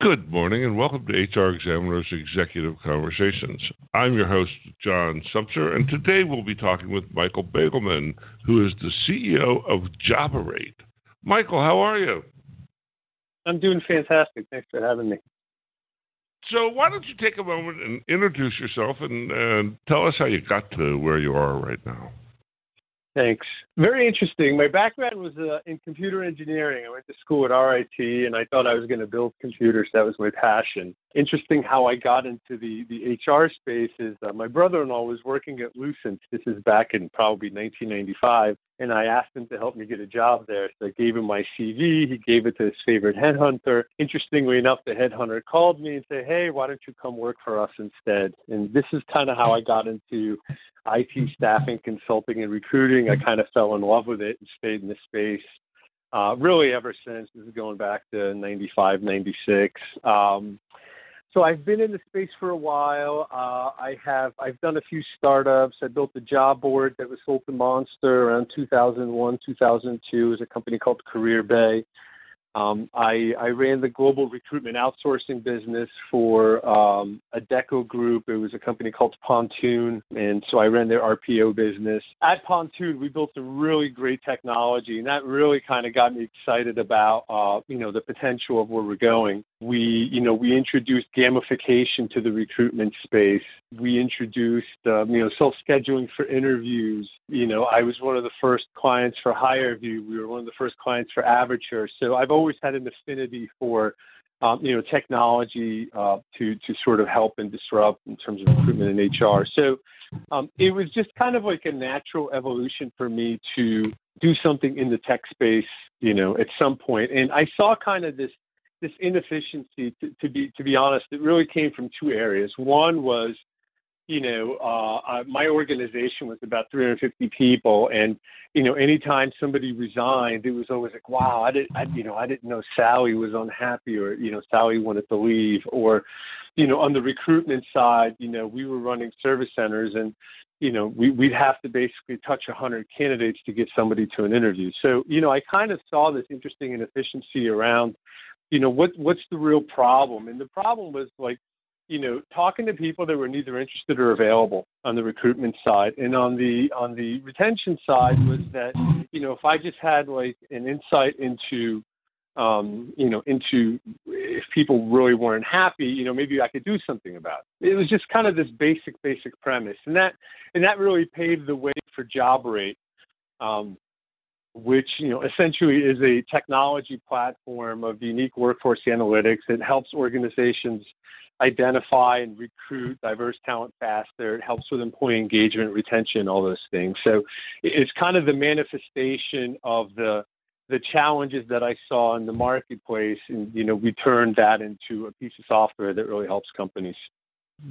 Good morning and welcome to HR Examiner's Executive Conversations. I'm your host, John Sumser, and today we'll be talking with Michael Beygelman, who is the CEO of Joberate. Michael, how are you? I'm doing fantastic. Thanks for having me. So, why don't you take a moment and introduce yourself and, and tell us how you got to where you are right now? Thanks. Very interesting. My background was uh, in computer engineering. I went to school at RIT, and I thought I was going to build computers. That was my passion. Interesting how I got into the the HR space is uh, my brother-in-law was working at Lucent. This is back in probably 1995, and I asked him to help me get a job there. So I gave him my CV. He gave it to his favorite headhunter. Interestingly enough, the headhunter called me and said, "Hey, why don't you come work for us instead?" And this is kind of how I got into IT staffing, consulting, and recruiting. I kind of fell in love with it and stayed in the space uh, really ever since. This is going back to 95, 96. Um, so I've been in the space for a while. Uh, I have I've done a few startups. I built a job board that was sold to Monster around 2001, 2002. It was a company called Career Bay. Um, I, I, ran the global recruitment outsourcing business for um, Adecco Group. It was a company called Pontoon, and so I ran their RPO business. At Pontoon, we built a really great technology, and that really kind of got me excited about, uh, you know, the potential of where we're going. We, you know, we introduced gamification to the recruitment space. We introduced, um, you know, self-scheduling for interviews. You know, I was one of the first clients for HireVue. We were one of the first clients for Avature. So I've always had an affinity for, um, you know, technology uh, to to sort of help and disrupt in terms of recruitment and HR. So um, it was just kind of like a natural evolution for me to do something in the tech space, you know, at some point. And I saw kind of this this inefficiency, to, to be to be honest, it really came from two areas. One was, you know, uh, my organization was about 350 people, and you know, anytime somebody resigned, it was always like, wow, I didn't, I, you know, I didn't know Sally was unhappy, or you know, Sally wanted to leave, or, you know, on the recruitment side, you know, we were running service centers, and you know, we, we'd have to basically touch 100 candidates to get somebody to an interview. So, you know, I kind of saw this interesting inefficiency around you know what what's the real problem and the problem was like you know talking to people that were neither interested or available on the recruitment side. And on the on the retention side was that you know if i just had like an insight into um you know into if people really weren't happy you know maybe i could do something about it. It was just kind of this basic basic premise. And that and that really paved the way for Joberate um which you know essentially is a technology platform of unique workforce analytics. It helps organizations identify and recruit diverse talent faster. It helps with employee engagement, retention, all those things. So it's kind of the manifestation of the the challenges that I saw in the marketplace, and you know we turned that into a piece of software that really helps companies.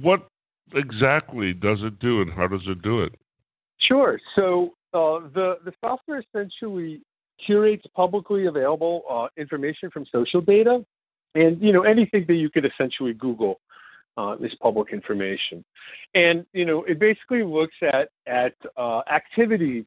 What exactly does it do, and how does it do it? Sure. So uh, the the software essentially curates publicly available uh, information from social data, and you know anything that you could essentially Google uh, is public information, and you know it basically looks at at uh, activity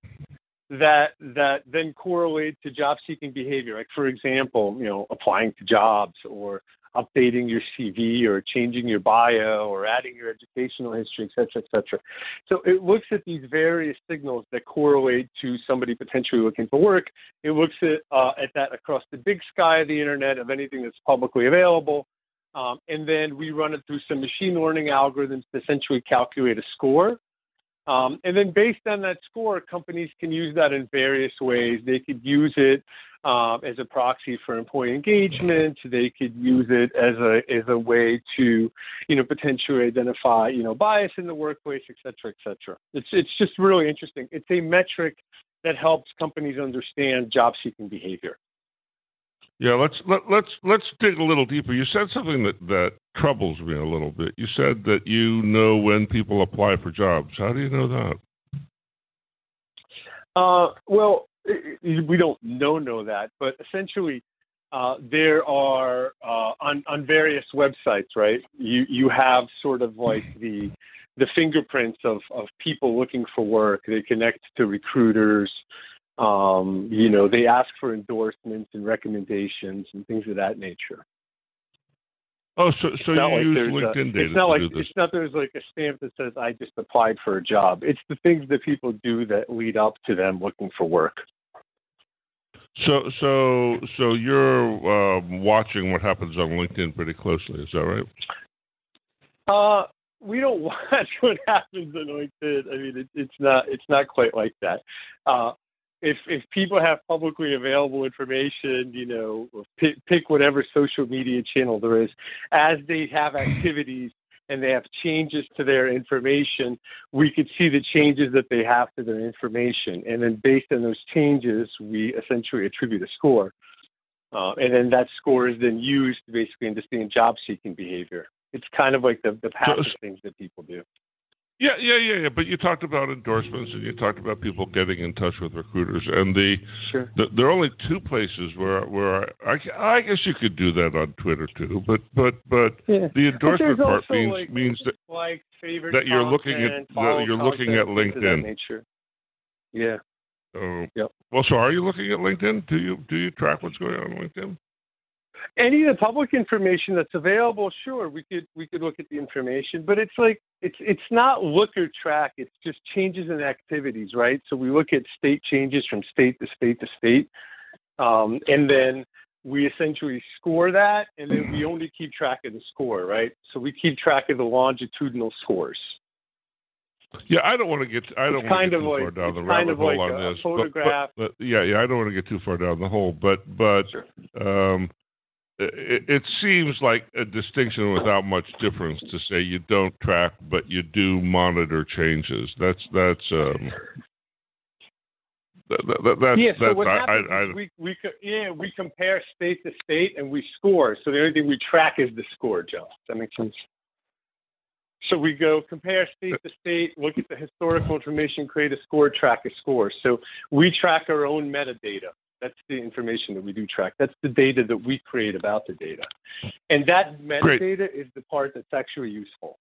that that then correlate to job seeking behavior. Like for example, you know applying to jobs or updating your CV or changing your bio or adding your educational history, et cetera, et cetera. So it looks at these various signals that correlate to somebody potentially looking for work. It looks at, uh, at that across the big sky of the internet of anything that's publicly available. Um, and then we run it through some machine learning algorithms to essentially calculate a score. Um, and then based on that score, companies can use that in various ways. They could use it um, as a proxy for employee engagement. They could use it as a as a way to, you know, potentially identify, you know, bias in the workplace, et cetera, et cetera. It's it's just really interesting. It's a metric that helps companies understand job seeking behavior. Yeah, let's let, let's let's dig a little deeper. You said something that that troubles me a little bit. You said that you know when people apply for jobs. How do you know that? Uh, well, we don't know know that, but essentially, uh, there are uh, on on various websites, right? You you have sort of like the the fingerprints of of people looking for work. They connect to recruiters. Um, you know, they ask for endorsements and recommendations and things of that nature. Oh, so so you like use LinkedIn a, data It's not like it's not there's like a stamp that says I just applied for a job. It's the things that people do that lead up to them looking for work. So so so you're um, watching what happens on LinkedIn pretty closely. Is that right? Uh, we don't watch what happens on LinkedIn. I mean, it, it's not it's not quite like that. Uh, if if people have publicly available information, you know, pick, pick whatever social media channel there is, as they have activities and they have changes to their information, we could see the changes that they have to their information, and then based on those changes, we essentially attribute a score, uh, and then that score is then used to basically understand job seeking behavior. It's kind of like the the passive things that people do. Yeah, yeah, yeah, yeah. But you talked about endorsements and you talked about people getting in touch with recruiters, and the, Sure. the there are only two places where where I, I guess you could do that on Twitter too. But but but Yeah. the But endorsement part means like, means that like that you're looking at- that you're looking at content, things of that LinkedIn. nature. Yeah. uh, Yep. well, so are you looking at LinkedIn? Do you do you track what's going on on LinkedIn? Any of the public information that's available, sure, we could we could look at the information, but it's like it's it's not look or track. It's just changes in activities, right? So we look at state changes from state to state to state, um, and then we essentially score that, and then we only keep track of the score, right? So we keep track of the longitudinal scores. Yeah, I don't want to get I don't want to get too far down the rabbit kind of hole like on this. but- But, but, yeah, yeah, I don't want to get too far down the hole, but but Sure. um, it, it seems like a distinction without much difference to say you don't track, but you do monitor changes. That's that's um, that, that, that's yeah, so that's what I, happens I, I, we we yeah we compare state to state and we score. So the only thing we track is the score, Joe. Does that make sense? So we go compare state to state, look at the historical information, create a score, track a score. So we track our own metadata. That's the information that we do track. That's the data that we create about the data, and that Great. metadata is the part that's actually useful.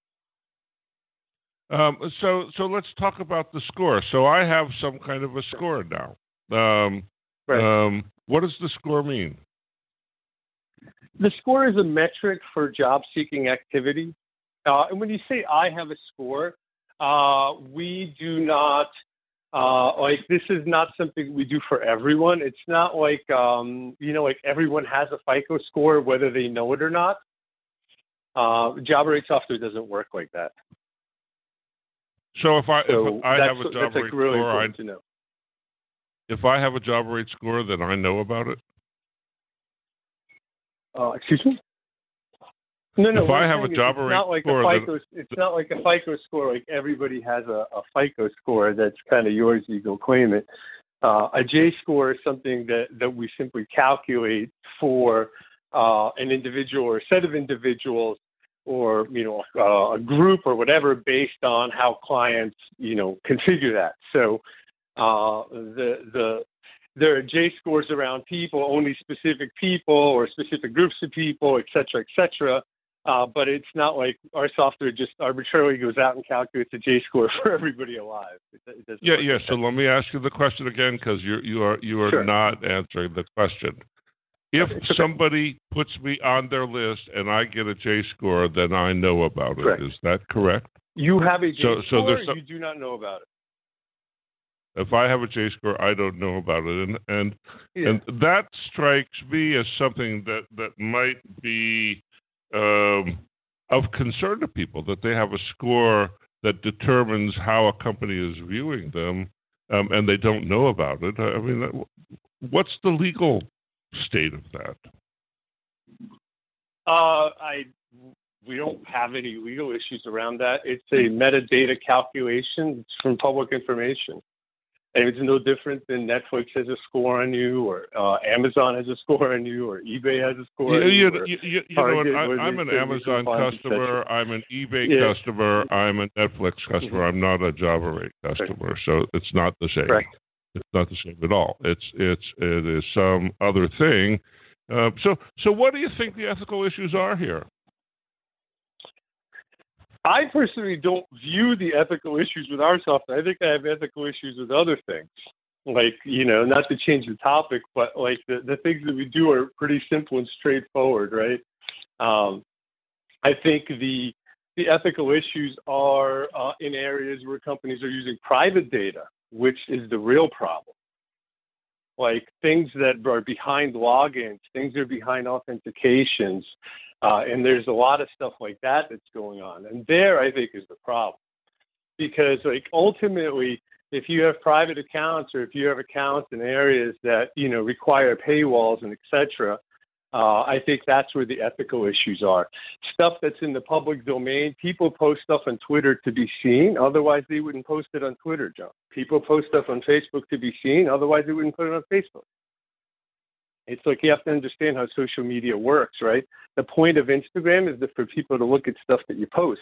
Um, so so let's talk about the score. So I have some kind of a score now. Um, Right. um, what does the score mean? The score is a metric for job seeking activity. Uh, and when you say I have a score, uh, we do not, uh, like, this is not something we do for everyone. It's not like, um, you know, like everyone has a FICO score, whether they know it or not. Uh, Joberate software doesn't work like that. So if I So if I have a job that's like rate really score, I, to know. if I have a Joberate score, then I know about it. Uh, excuse me? No, no. If I have a saying is job it's not like score, a FICO. It's not like a FICO score. Like everybody has a, a FICO score that's kind of yours. You go claim it. Uh, a J score is something that that we simply calculate for uh, an individual or a set of individuals, or you know uh, a group or whatever, based on how clients you know configure that. So uh, the the there are J scores around people, only specific people or specific groups of people, et cetera, et cetera. Uh, but it's not like our software just arbitrarily goes out and calculates a J score for everybody alive. It, it Yeah, yeah. So let me ask you the question again because you you are you are Sure. not answering the question. If okay. somebody puts me on their list and I get a J score, then I know about it. Is Correct. that correct? you have a J so- so score, there's some- you do not know about it. If I have a J score, I don't know about it, and and Yeah. and that strikes me as something that that might be um, of concern to people that they have a score that determines how a company is viewing them, um, and they don't know about it. I mean, what's the legal state of that? Uh, I we don't have any legal issues around that. It's a metadata calculation. From public information. And it's no different than Netflix has a score on you, or uh, Amazon has a score on you, or eBay has a score You, on you. you, you, you, know what? I, I'm an Amazon can find, et customer. I'm an eBay Yeah. customer. I'm a Netflix customer. I'm not a Joberate customer. So it's not the same. Correct. It's not the same at all. It's it's it is some other thing. Uh, so so what do you think the ethical issues are here? I personally don't view the ethical issues with our software. I think I have ethical issues with other things. Like, you know, not to change the topic, but like the, the things that we do are pretty simple and straightforward, right? Um, I think the the ethical issues are uh, in areas where companies are using private data, which is the real problem. Like things that are behind logins, things that are behind authentications, uh, and there's a lot of stuff like that that's going on. And there, I think, is the problem, because like ultimately, if you have private accounts or if you have accounts in areas that you know require paywalls and etc., uh, I think that's where the ethical issues are. Stuff that's in the public domain, people post stuff on Twitter to be seen. Otherwise, they wouldn't post it on Twitter, John. People post stuff on Facebook to be seen. Otherwise, they wouldn't put it on Facebook. It's like you have to understand how social media works, right? The point of Instagram is that for people to look at stuff that you post.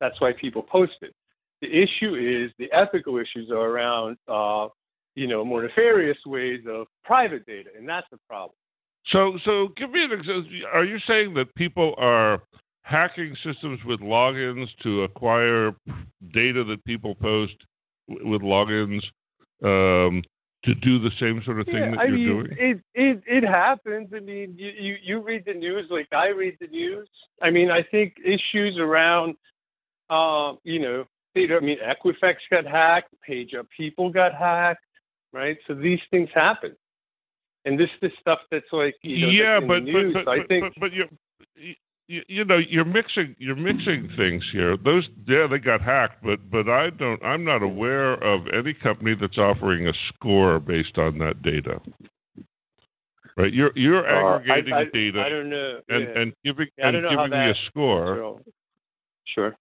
That's why people post it. The issue is the ethical issues are around, uh, you know, more nefarious ways of private data, and that's the problem. So, so give me an example. Are you saying that people are hacking systems with logins to acquire data that people post with logins um, to do the same sort of thing yeah, that I you're mean, doing? It, it it happens. I mean, you, you you read the news like I read the news. I mean, I think issues around, uh, you know, I mean, Equifax got hacked, PageUp People got hacked, right? So these things happen and this is stuff that's like you know, yeah, but, but, but, I think, but, but you, you you know you're mixing you're mixing things here. Those yeah they got hacked, but but I don't I'm not aware of any company that's offering a score based on that data. Right, you're you're aggregating uh, I, I, data I don't know. and yeah. and giving yeah, and giving me a score. Sure.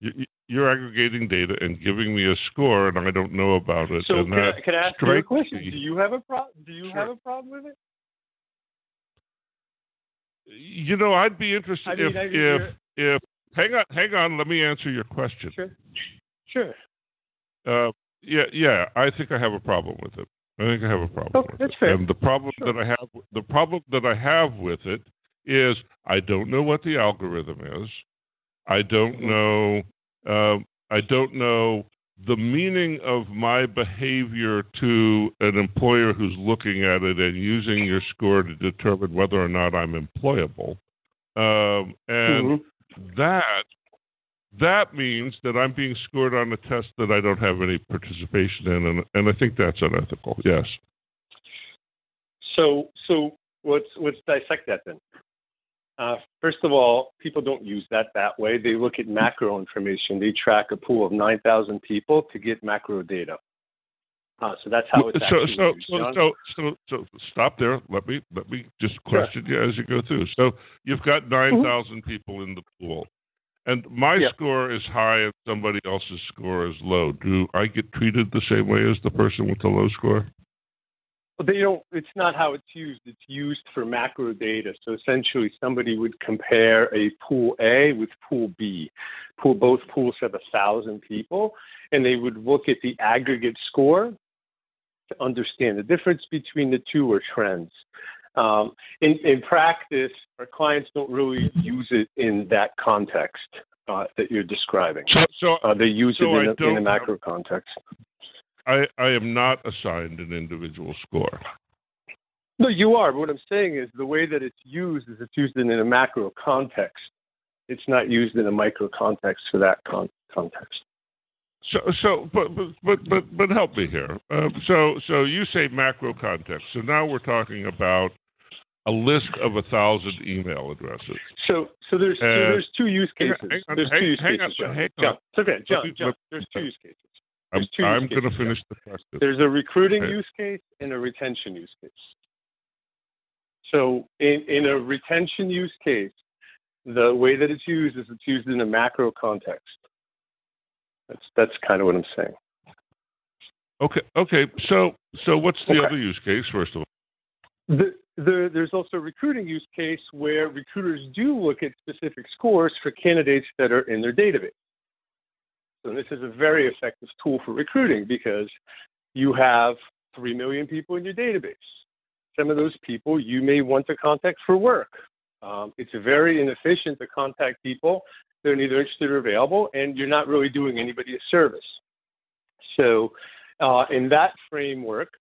You, you're aggregating data and giving me a score, and I don't know about it. So can, I, can I ask you a question? Do you have a pro- Do you sure. have a problem with it? You know, I'd be interested I mean, if if if hang on hang on. Let me answer your question. Sure. Sure. Uh, yeah, yeah. I think I have a problem with it. I think I have a problem. Oh, with that's it. fair. And the problem sure. that I have, the problem that I have with it is I don't know what the algorithm is. I don't mm-hmm. know. Uh, I don't know the meaning of my behavior to an employer who's looking at it and using your score to determine whether or not I'm employable. Um, and mm-hmm. that that means that I'm being scored on a test that I don't have any participation in, and, and I think that's unethical. Yes. So, so let's let's dissect that then. Uh, first of all, people don't use that that way. They look at macro information. They track a pool of 9,000 people to get macro data. Uh, so that's how it's so, actually so, used. so, so, so, so, stop there. Let me let me just question sure. you as you go through. So you've got 9,000 mm-hmm. people in the pool. And my yep. score is high and somebody else's score is low. Do I get treated the same way as the person with the low score? Well, they don't. It's not how it's used. It's used for macro data. So essentially, somebody would compare a pool A with pool B. Pool both pools have a thousand people, and they would look at the aggregate score to understand the difference between the two or trends. Um, in, in practice, our clients don't really use it in that context uh, that you're describing. So, so uh, they use so it in a, in a macro context. I, I am not assigned an individual score. No, you are. But what I'm saying is the way that it's used is it's used in, in a macro context. It's not used in a micro context for that con- context. So, so, but, but, but, but, but help me here. Um, so, so you say macro context. So now we're talking about a list of a thousand email addresses. So, so there's so there's two use cases. Hang on, there's hang, two use hang cases. On, John. hang on. It's okay, John. John. There's two use cases. I'm, I'm going to finish the question. There's a recruiting okay. use case and a retention use case. So, in in a retention use case, the way that it's used is it's used in a macro context. That's that's kind of what I'm saying. Okay. Okay. So so what's the okay. other use case first of all? The, the, there's also a recruiting use case where recruiters do look at specific scores for candidates that are in their database. This is a very effective tool for recruiting because you have three million people in your database. Some of those people you may want to contact for work. Um, it's very inefficient to contact people they're neither interested or available, and you're not really doing anybody a service. So, uh, in that framework,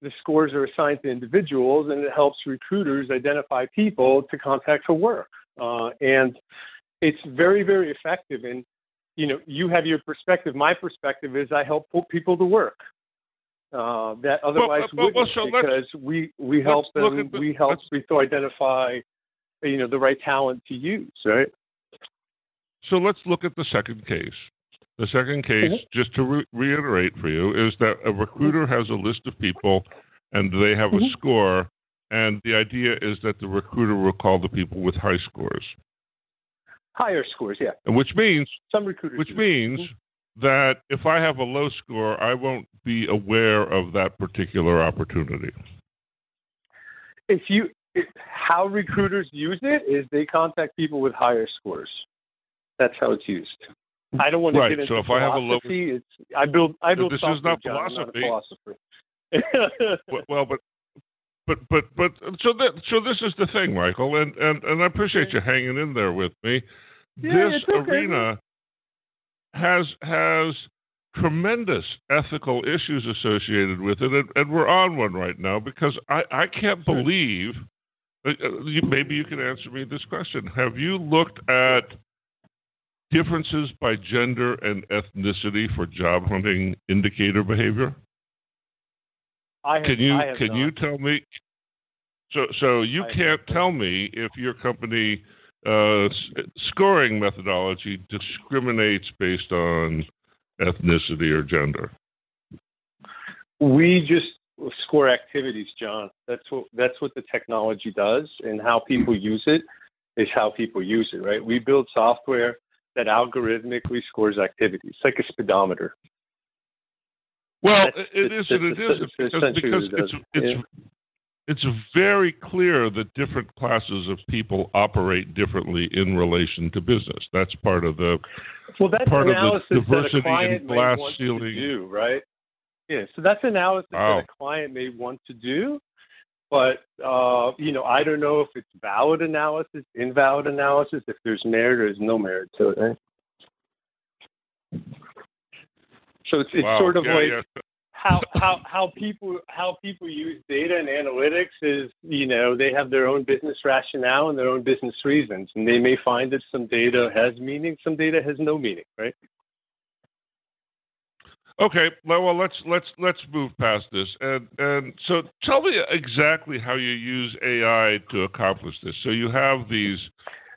the scores are assigned to individuals, and it helps recruiters identify people to contact for work. uh, and it's very, very effective. And you know, you have your perspective. My perspective is I help put people to work uh, that otherwise well, well, wouldn't so because we we help them. The, we help people identify, you know, the right talent to use. Right. So let's look at the second case. The second case, mm-hmm. just to re- reiterate for you, is that a recruiter has a list of people and they have mm-hmm. a score, and the idea is that the recruiter will call the people with high scores. Higher scores, yeah. Which means some recruiters. Which means mm-hmm. that if I have a low score, I won't be aware of that particular opportunity. If you, if, how recruiters use it is they contact people with higher scores. That's how it's used. I don't want to right. get into so if philosophy. I have a low, it's I build I build this is not John, philosophy. not well, but but but but so that so this is the thing, Michael, and and and I appreciate you hanging in there with me. Yeah, this okay. arena has has tremendous ethical issues associated with it, and, and, we're on one right now because I I can't believe. Uh, uh, you, maybe you can answer me this question: Have you looked at differences by gender and ethnicity for job hunting indicator behavior? I have, can you I have can not. you tell me? So so you I can't tell me if your company uh, scoring methodology discriminates based on ethnicity or gender. We just score activities, John. That's what that's what the technology does, and how people use it is how people use it. Right? We build software that algorithmically scores activities, like a speedometer. Well, that's, it is and it isn't because, because it's it's yeah. It's very clear that different classes of people operate differently in relation to business. That's part of the well, that's part analysis of the diversity that a client in glass may want ceiling. To do, right? Yeah, so that's analysis wow. that a client may want to do, but uh, you know, I don't know if it's valid analysis, invalid analysis, if there's merit or there's no merit to it. Right? So it's it's wow. sort of yeah, like yeah. How how how people how people use data and analytics is you know they have their own business rationale and their own business reasons, and they may find that some data has meaning, some data has no meaning, right? Okay, well, well, let's let's let's move past this, and and so tell me exactly how you use AI to accomplish this. So you have these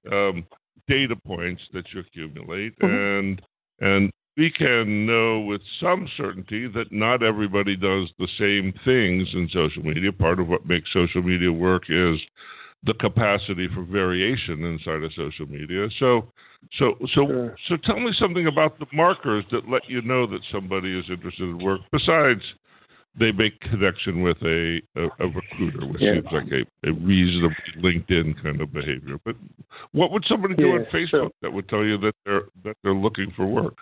um, data points that you accumulate, mm-hmm. and and we can know with some certainty that not everybody does the same things in social media. Part of what makes social media work is the capacity for variation inside of social media. So, so, so, sure. so, tell me something about the markers that let you know that somebody is interested in work. Besides, they make connection with a a, a recruiter, which yeah. seems like a, a reasonable LinkedIn kind of behavior. But what would somebody do yeah, on Facebook so, that would tell you that they're that they're looking for work?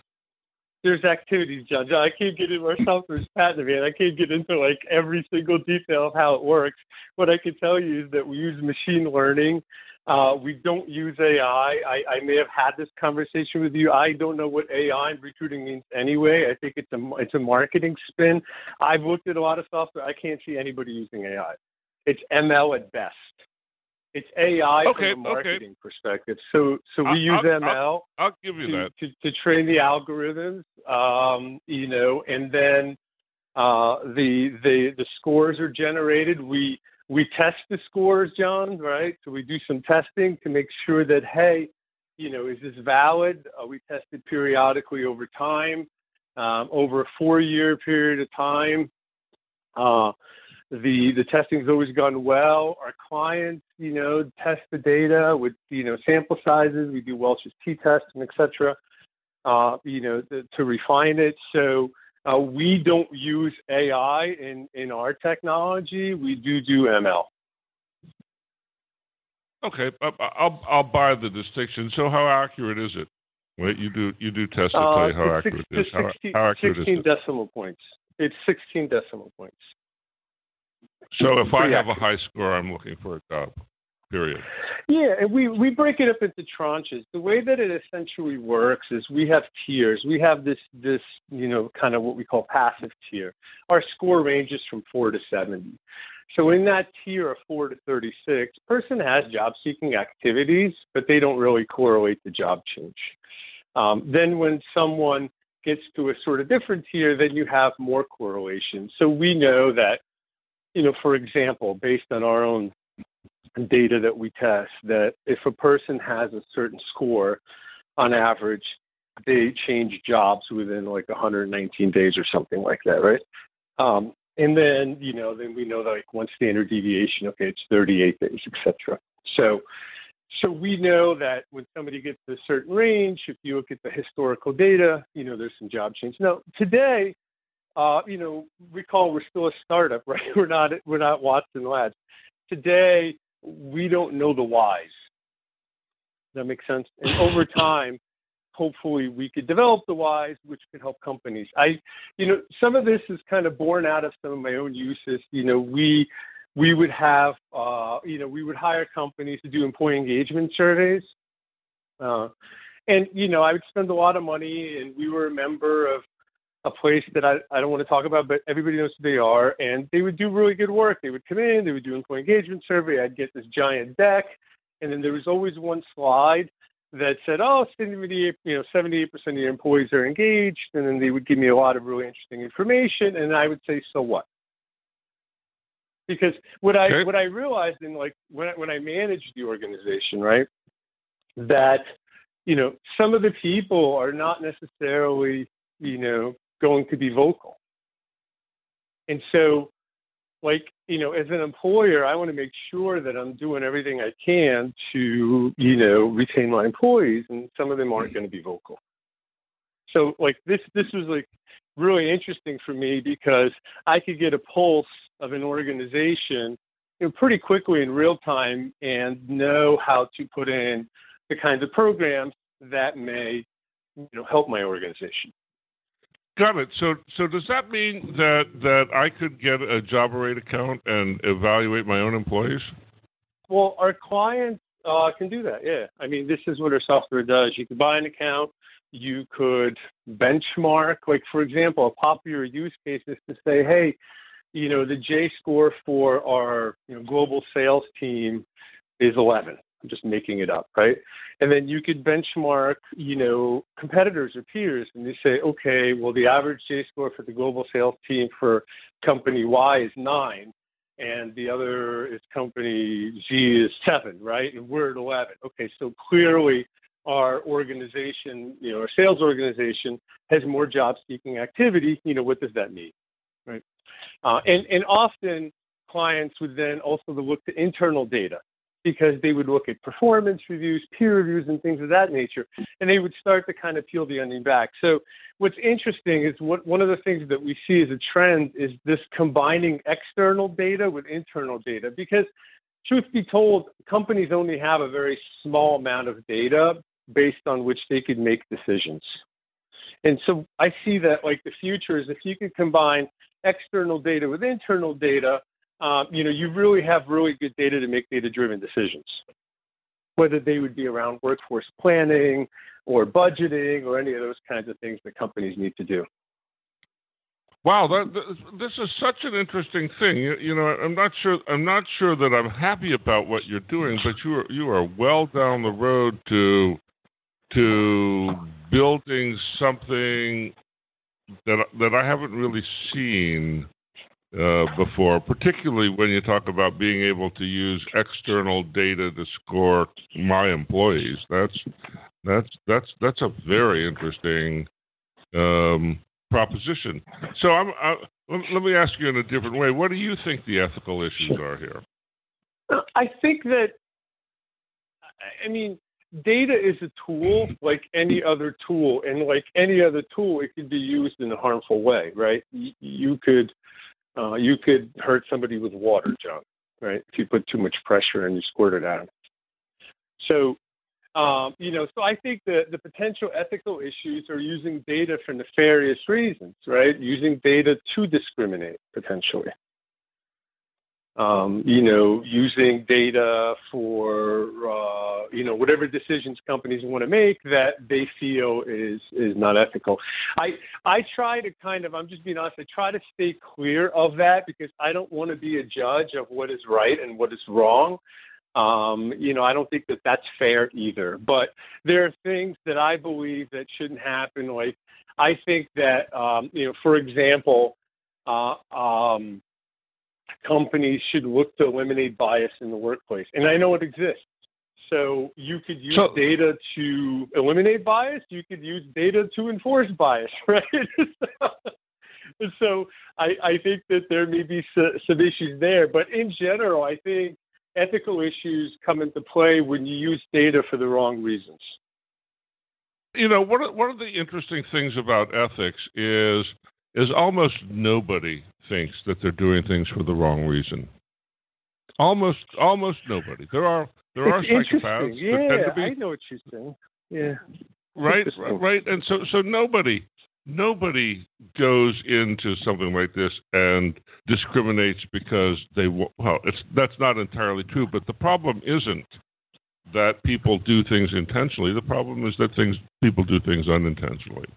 There's activities, John. I can't get into our software's patent, man. I can't get into like every single detail of how it works. What I can tell you is that we use machine learning. Uh, we don't use AI. I, I may have had this conversation with you. I don't know what AI in recruiting means anyway. I think it's a it's a marketing spin. I've looked at a lot of software. I can't see anybody using AI. It's ML at best. It's AI okay, from a marketing okay. perspective. So so we I'll, use ML. I'll, I'll give you to, that. To, to train the algorithms, um, you know, and then uh, the the the scores are generated. We we test the scores, John, right? So we do some testing to make sure that hey, you know, is this valid? Uh, we test it periodically over time, um, over a four-year period of time. Uh, the the testing's always gone well. Our clients, you know, test the data with you know sample sizes. We do Welch's T test and etc. Uh, you know, to, to refine it. So uh, we don't use AI in in our technology. We do do ML. Okay, I'll I'll buy the distinction. So how accurate is it? Wait, you do you do test to tell you Uh, how accurate six- it is. How, 16 how accurate is 16 it? decimal points. It's 16 decimal points. So if I have a high score, I'm looking for a job. period. Yeah, and we, we break it up into tranches. The way that it essentially works is we have tiers. We have this this you know kind of what we call passive tier. Our score ranges from four to seventy. So in that tier of four to thirty six, person has job seeking activities, but they don't really correlate the job change. Um, then when someone gets to a sort of different tier, then you have more correlation. So we know that, you know, for example, based on our own data that we test that if a person has a certain score, on average, they change jobs within like 119 days or something like that, right? Um, and then you know, then we know that like one standard deviation, okay, it's 38 days, etc. So, so we know that when somebody gets to a certain range, if you look at the historical data, you know, there's some job change. Now today, uh, you know, recall we're still a startup, right? We're not we're not Watson Labs. Today, we don't know the whys. That makes sense? And over time, hopefully we could develop the whys, which could help companies. I, you know, some of this is kind of born out of some of my own uses. You know, we we would have, uh, you know, we would hire companies to do employee engagement surveys. Uh, and, you know, I would spend a lot of money, and we were a member of a place that I, I don't want to talk about, but everybody knows who they are, and they would do really good work. They would come in, they would do an employee engagement survey. I'd get this giant deck, and then there was always one slide that said, "Oh, 78, you know, 78% of your employees are engaged," and then they would give me a lot of really interesting information, and I would say, "So what?" Because what I okay. what I realized in like when I, when I managed the organization, right, that you know some of the people are not necessarily you know going to be vocal. And so, like, you know, as an employer, I want to make sure that I'm doing everything I can to, you know, retain my employees, and some of them aren't going to be vocal. So, like, this this was like really interesting for me because I could get a pulse of an organization you know, pretty quickly in real time and know how to put in the kinds of programs that may you know help my organization. Got it. So, so does that mean that that I could get a Joberate account and evaluate my own employees? Well, our clients uh, can do that. Yeah. I mean, this is what our software does. You can buy an account. You could benchmark. Like, for example, a popular use case is to say, hey, you know, the J score for our you know, global sales team is 11. I'm just making it up, right? And then you could benchmark, you know, competitors or peers, and you say, okay, well, the average J score for the global sales team for company Y is nine, and the other is company Z is seven, right? And we're at 11. Okay, so clearly our organization, you know, our sales organization has more job seeking activity. You know, what does that mean, right? Uh, and, and often clients would then also look to internal data because they would look at performance reviews, peer reviews, and things of that nature, and they would start to kind of peel the onion back. So, what's interesting is what one of the things that we see as a trend is this combining external data with internal data. Because, truth be told, companies only have a very small amount of data based on which they could make decisions. And so, I see that like the future is if you can combine external data with internal data um, you know, you really have really good data to make data-driven decisions, whether they would be around workforce planning or budgeting or any of those kinds of things that companies need to do. Wow, that, this is such an interesting thing. You, you, know, I'm not sure. I'm not sure that I'm happy about what you're doing, but you are you are well down the road to to building something that that I haven't really seen uh, before, particularly when you talk about being able to use external data to score my employees. That's that's that's that's a very interesting um, proposition. So I'm, I, let me ask you in a different way. What do you think the ethical issues are here? I think that I mean data is a tool like any other tool and like any other tool it can be used in a harmful way right you could uh, you could hurt somebody with water, John, right? If you put too much pressure and you squirt it out. So, um, you know, so I think the, the potential ethical issues are using data for nefarious reasons, right? Using data to discriminate potentially. Um, you know, using data for uh, you know whatever decisions companies want to make that they feel is is not ethical. I I try to kind of I'm just being honest. I try to stay clear of that because I don't want to be a judge of what is right and what is wrong. Um, you know, I don't think that that's fair either. But there are things that I believe that shouldn't happen. Like I think that um, you know, for example. Uh, um, companies should look to eliminate bias in the workplace. And I know it exists. So you could use so, data to eliminate bias. You could use data to enforce bias, right? so I, I, think that there may be some issues there. But in general, I think ethical issues come into play when you use data for the wrong reasons. You know, one of, one of the interesting things about ethics is is almost nobody thinks that they're doing things for the wrong reason. Almost, almost nobody. There are there it's are psychopaths. Yeah, be, I know what you're saying. Yeah. Right, right, and so so nobody nobody goes into something like this and discriminates because they well it's that's not entirely true but the problem isn't that people do things intentionally the problem is that things people do things unintentionally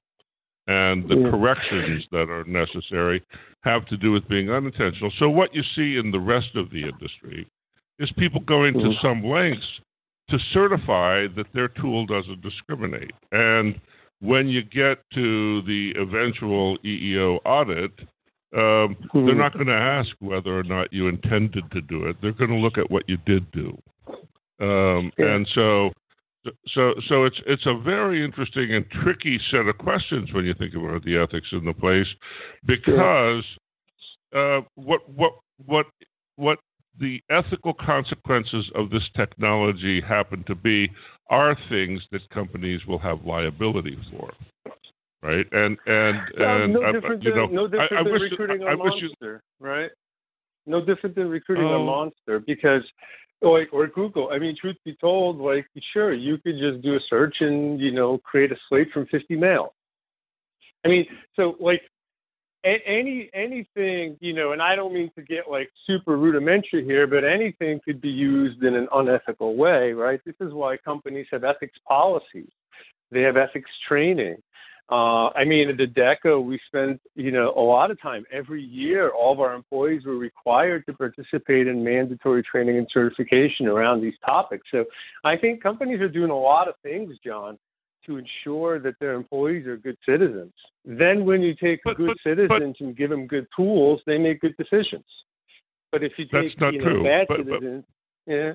and the yeah. corrections that are necessary have to do with being unintentional. So, what you see in the rest of the industry is people going to mm. some lengths to certify that their tool doesn't discriminate. And when you get to the eventual EEO audit, um, they're mm. not going to ask whether or not you intended to do it. They're going to look at what you did do. Um, yeah. And so so, so it's it's a very interesting and tricky set of questions when you think about the ethics in the place, because uh, what what what what the ethical consequences of this technology happen to be are things that companies will have liability for, right? And and and no different you know, no different I, than recruiting a monster, you, right? No different than recruiting a oh. monster because like or Google. I mean, truth be told, like sure, you could just do a search and you know create a slate from 50 mail. I mean, so like any anything you know, and I don't mean to get like super rudimentary here, but anything could be used in an unethical way, right? This is why companies have ethics policies. They have ethics training. Uh, I mean, at Adecco, we spent you know a lot of time every year. All of our employees were required to participate in mandatory training and certification around these topics. So, I think companies are doing a lot of things, John, to ensure that their employees are good citizens. Then, when you take but, good but, citizens but, and give them good tools, they make good decisions. But if you take you know, bad citizens, yeah,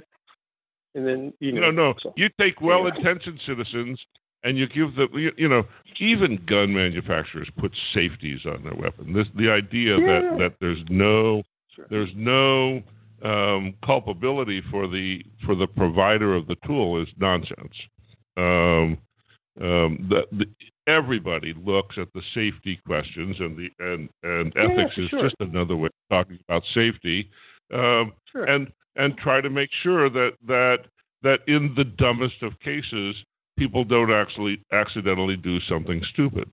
and then you know, no, no, so, you take well-intentioned yeah. citizens and you give the you, you, know even gun manufacturers put safeties on their weapon. This the idea yeah. that that there's no sure. there's no um, culpability for the for the provider of the tool is nonsense. Um, um, the, the, everybody looks at the safety questions, and the and and yeah, ethics is sure. just another way of talking about safety, um, sure. and and try to make sure that that that in the dumbest of cases people don't actually accidentally do something stupid.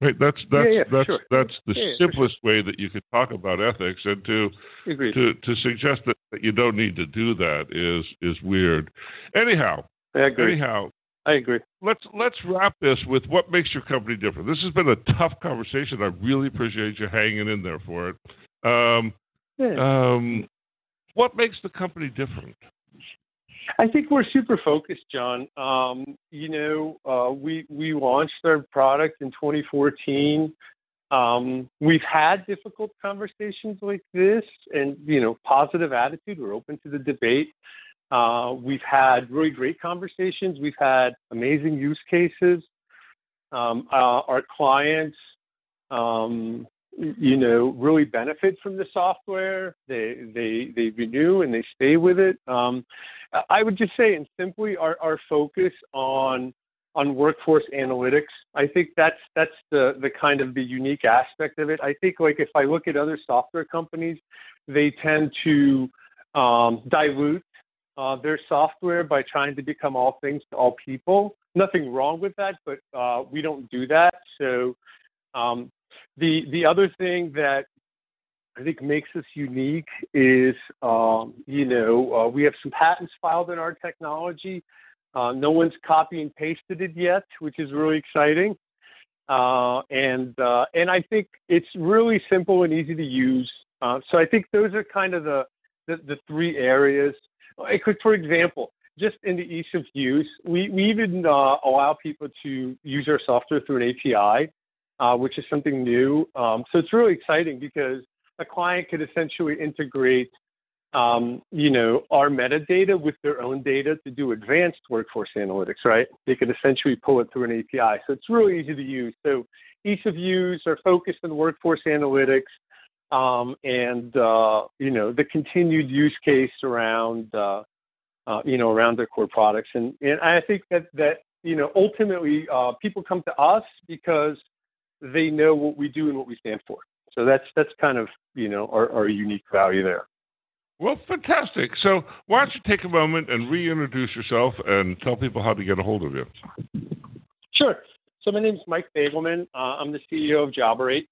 Right. That's that's yeah, yeah, that's sure. that's the yeah, simplest sure. way that you could talk about ethics, and to Agreed. to to suggest that, that you don't need to do that is is weird. Anyhow, I agree. Anyhow, I agree. Let's let's wrap this with what makes your company different. This has been a tough conversation. I really appreciate you hanging in there for it. Um, um, what makes the company different? I think we're super focused, John. Um, you know, uh, we we launched our product in 2014. Um, we've had difficult conversations like this, and you know, positive attitude. We're open to the debate. Uh, we've had really great conversations. We've had amazing use cases. Um, uh, our clients, um, you know, really benefit from the software. They they they renew and they stay with it. Um, I would just say, and simply, our, our focus on on workforce analytics. I think that's that's the the kind of the unique aspect of it. I think like if I look at other software companies, they tend to um, dilute uh, their software by trying to become all things to all people. Nothing wrong with that, but uh, we don't do that. So um, the the other thing that I think makes us unique is, um, you know, uh, we have some patents filed in our technology. Uh, no one's copy and pasted it yet, which is really exciting. Uh, and uh, and I think it's really simple and easy to use. Uh, so I think those are kind of the the, the three areas. Could, for example, just in the ease of use, we, we even uh, allow people to use our software through an API, uh, which is something new. Um, so it's really exciting because a client could essentially integrate, um, you know, our metadata with their own data to do advanced workforce analytics, right? They could essentially pull it through an API. So it's really easy to use. So ease of use are focused on workforce analytics um, and, uh, you know, the continued use case around, uh, uh, you know, around their core products. And, and I think that, that you know, ultimately uh, people come to us because they know what we do and what we stand for. So that's that's kind of you know our, our unique value there. Well, fantastic. So why don't you take a moment and reintroduce yourself and tell people how to get a hold of you? Sure. So my name is Mike Beygelman. Uh, I'm the CEO of Joberate.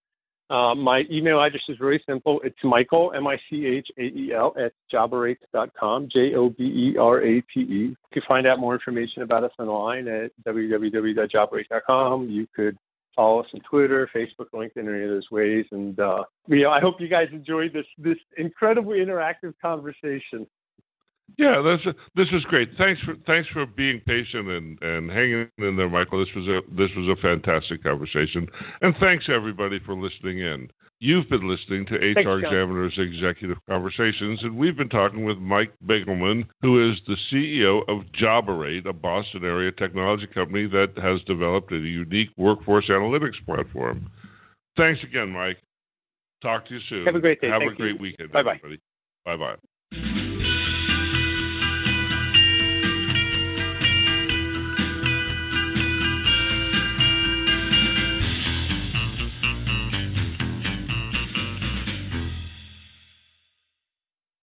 Uh, my email address is really simple. It's Michael, M-I-C-H-A-E-L, at joberate.com, J-O-B-E-R-A-T-E. You can find out more information about us online at www.joberate.com. You could follow us on Twitter, Facebook, LinkedIn, or any of those ways. And uh, you know, I hope you guys enjoyed this this incredibly interactive conversation. Yeah, this this is great. Thanks for thanks for being patient and, and hanging in there, Michael. This was a this was a fantastic conversation, and thanks everybody for listening in. You've been listening to HR Thanks, Examiner's Executive Conversations, and we've been talking with Mike Beygelman, who is the CEO of Joberate, a Boston area technology company that has developed a unique workforce analytics platform. Thanks again, Mike. Talk to you soon. Have a great day. Have Thank a great you. weekend, Bye-bye. everybody. Bye bye.